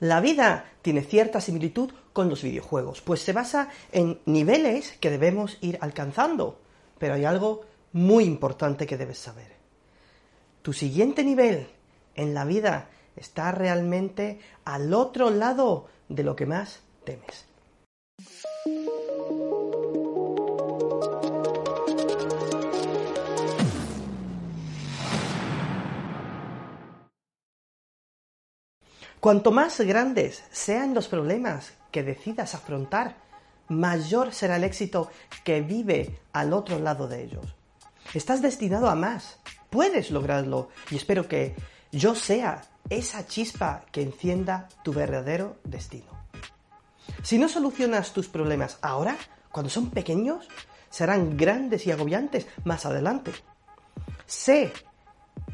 La vida tiene cierta similitud con los videojuegos, pues se basa en niveles que debemos ir alcanzando. Pero hay algo muy importante que debes saber. Tu siguiente nivel en la vida está realmente al otro lado de lo que más temes. Cuanto más grandes sean los problemas que decidas afrontar, mayor será el éxito que vive al otro lado de ellos. Estás destinado a más, puedes lograrlo y espero que yo sea esa chispa que encienda tu verdadero destino. Si no solucionas tus problemas ahora, cuando son pequeños, serán grandes y agobiantes más adelante. Sé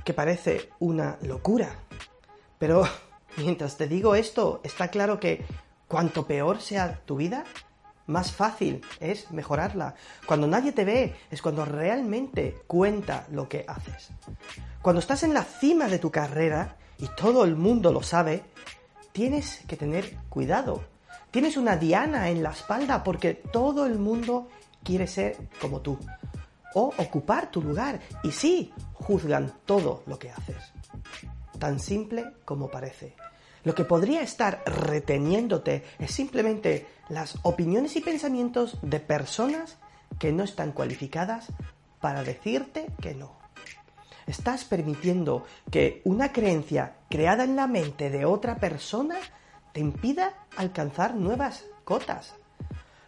que parece una locura, pero Mientras te digo esto, está claro que cuanto peor sea tu vida, más fácil es mejorarla. Cuando nadie te ve es cuando realmente cuenta lo que haces. Cuando estás en la cima de tu carrera y todo el mundo lo sabe, tienes que tener cuidado. Tienes una diana en la espalda porque todo el mundo quiere ser como tú o ocupar tu lugar y sí, juzgan todo lo que haces. Tan simple como parece. Lo que podría estar reteniéndote es simplemente las opiniones y pensamientos de personas que no están cualificadas para decirte que no. Estás permitiendo que una creencia creada en la mente de otra persona te impida alcanzar nuevas cotas.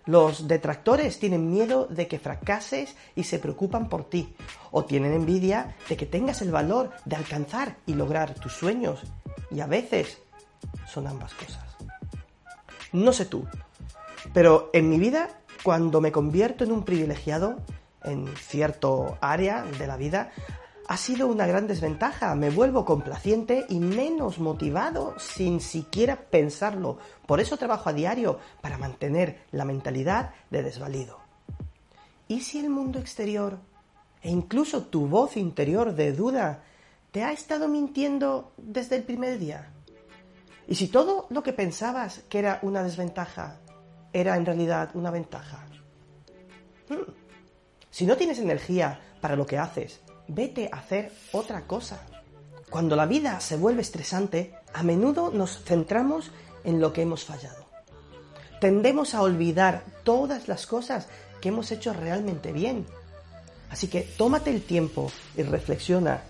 Los detractores tienen miedo de que fracases y se preocupan por ti, o tienen envidia de que tengas el valor de alcanzar y lograr tus sueños, y a veces son ambas cosas. No sé tú, pero en mi vida, cuando me convierto en un privilegiado en cierto área de la vida, ha sido una gran desventaja. Me vuelvo complaciente y menos motivado sin siquiera pensarlo. Por eso trabajo a diario para mantener la mentalidad de desvalido. ¿Y si el mundo exterior e incluso tu voz interior de duda te ha estado mintiendo desde el primer día? ¿Y si todo lo que pensabas que era una desventaja era en realidad una ventaja? Hmm. Si no tienes energía para lo que haces, vete a hacer otra cosa. Cuando la vida se vuelve estresante, a menudo nos centramos en lo que hemos fallado. Tendemos a olvidar todas las cosas que hemos hecho realmente bien. Así que tómate el tiempo y reflexiona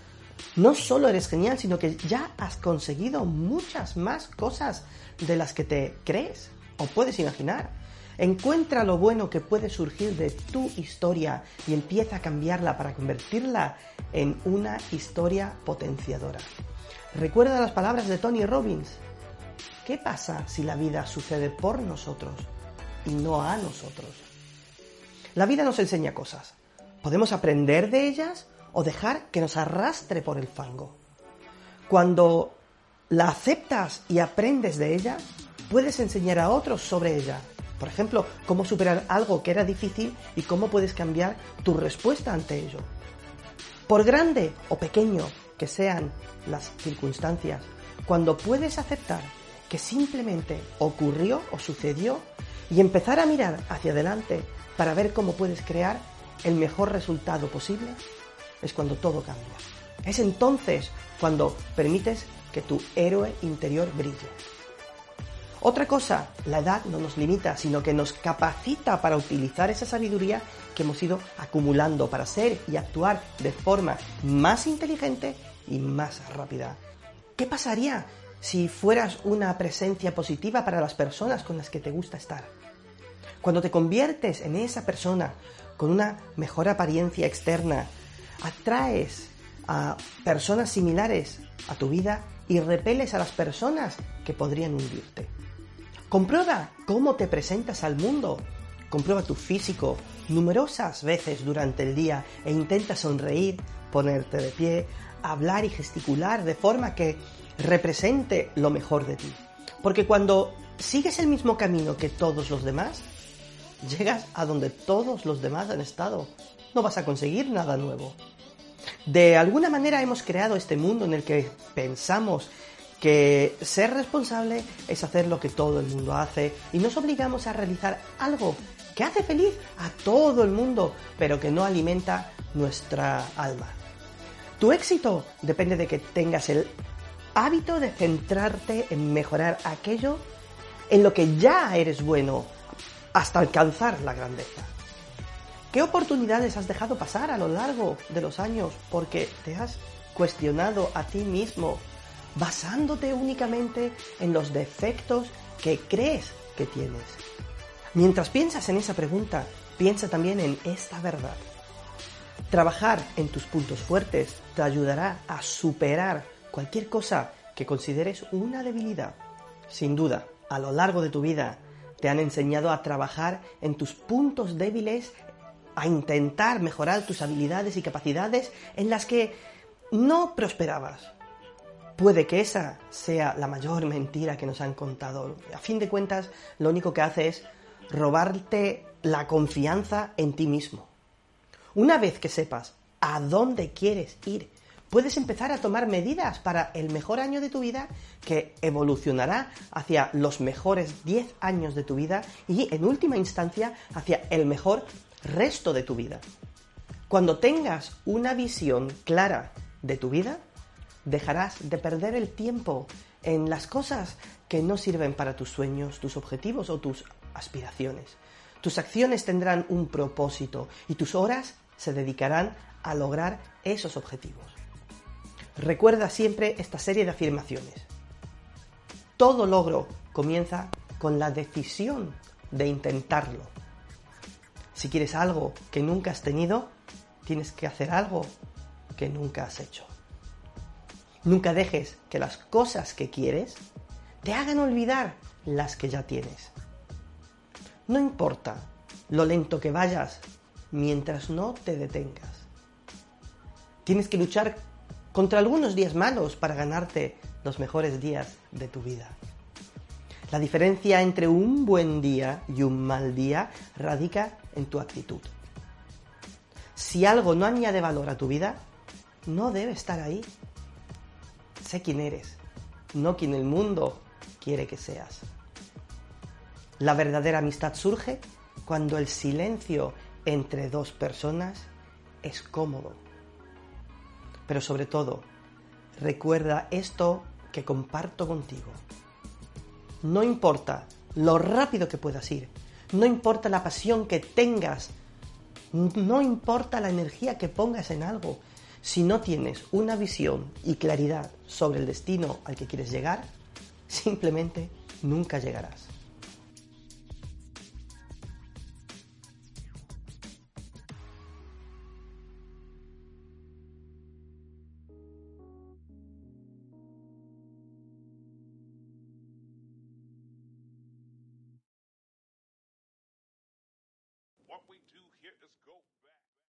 no solo eres genial, sino que ya has conseguido muchas más cosas de las que te crees o puedes imaginar. Encuentra lo bueno que puede surgir de tu historia y empieza a cambiarla para convertirla en una historia potenciadora. Recuerda las palabras de Tony Robbins. ¿Qué pasa si la vida sucede por nosotros y no a nosotros? La vida nos enseña cosas. Podemos aprender de ellas o dejar que nos arrastre por el fango. Cuando la aceptas y aprendes de ella, puedes enseñar a otros sobre ella. Por ejemplo, cómo superar algo que era difícil y cómo puedes cambiar tu respuesta ante ello. Por grande o pequeño que sean las circunstancias, cuando puedes aceptar que simplemente ocurrió o sucedió y empezar a mirar hacia adelante para ver cómo puedes crear el mejor resultado posible, es cuando todo cambia. Es entonces cuando permites que tu héroe interior brille. Otra cosa, la edad no nos limita, sino que nos capacita para utilizar esa sabiduría que hemos ido acumulando para ser y actuar de forma más inteligente y más rápida. ¿Qué pasaría si fueras una presencia positiva para las personas con las que te gusta estar? Cuando te conviertes en esa persona con una mejor apariencia externa, atraes a personas similares a tu vida y repeles a las personas que podrían hundirte. Comprueba cómo te presentas al mundo. Comprueba tu físico numerosas veces durante el día e intenta sonreír, ponerte de pie, hablar y gesticular de forma que represente lo mejor de ti. Porque cuando sigues el mismo camino que todos los demás, llegas a donde todos los demás han estado no vas a conseguir nada nuevo. De alguna manera hemos creado este mundo en el que pensamos que ser responsable es hacer lo que todo el mundo hace y nos obligamos a realizar algo que hace feliz a todo el mundo, pero que no alimenta nuestra alma. Tu éxito depende de que tengas el hábito de centrarte en mejorar aquello en lo que ya eres bueno hasta alcanzar la grandeza. ¿Qué oportunidades has dejado pasar a lo largo de los años porque te has cuestionado a ti mismo basándote únicamente en los defectos que crees que tienes? Mientras piensas en esa pregunta, piensa también en esta verdad. Trabajar en tus puntos fuertes te ayudará a superar cualquier cosa que consideres una debilidad. Sin duda, a lo largo de tu vida te han enseñado a trabajar en tus puntos débiles a intentar mejorar tus habilidades y capacidades en las que no prosperabas. Puede que esa sea la mayor mentira que nos han contado. A fin de cuentas, lo único que hace es robarte la confianza en ti mismo. Una vez que sepas a dónde quieres ir, puedes empezar a tomar medidas para el mejor año de tu vida que evolucionará hacia los mejores 10 años de tu vida y en última instancia hacia el mejor resto de tu vida. Cuando tengas una visión clara de tu vida, dejarás de perder el tiempo en las cosas que no sirven para tus sueños, tus objetivos o tus aspiraciones. Tus acciones tendrán un propósito y tus horas se dedicarán a lograr esos objetivos. Recuerda siempre esta serie de afirmaciones. Todo logro comienza con la decisión de intentarlo. Si quieres algo que nunca has tenido, tienes que hacer algo que nunca has hecho. Nunca dejes que las cosas que quieres te hagan olvidar las que ya tienes. No importa lo lento que vayas mientras no te detengas. Tienes que luchar contra algunos días malos para ganarte los mejores días de tu vida. La diferencia entre un buen día y un mal día radica en tu actitud. Si algo no añade valor a tu vida, no debe estar ahí. Sé quién eres, no quien el mundo quiere que seas. La verdadera amistad surge cuando el silencio entre dos personas es cómodo. Pero sobre todo, recuerda esto que comparto contigo. No importa lo rápido que puedas ir, no importa la pasión que tengas, no importa la energía que pongas en algo, si no tienes una visión y claridad sobre el destino al que quieres llegar, simplemente nunca llegarás.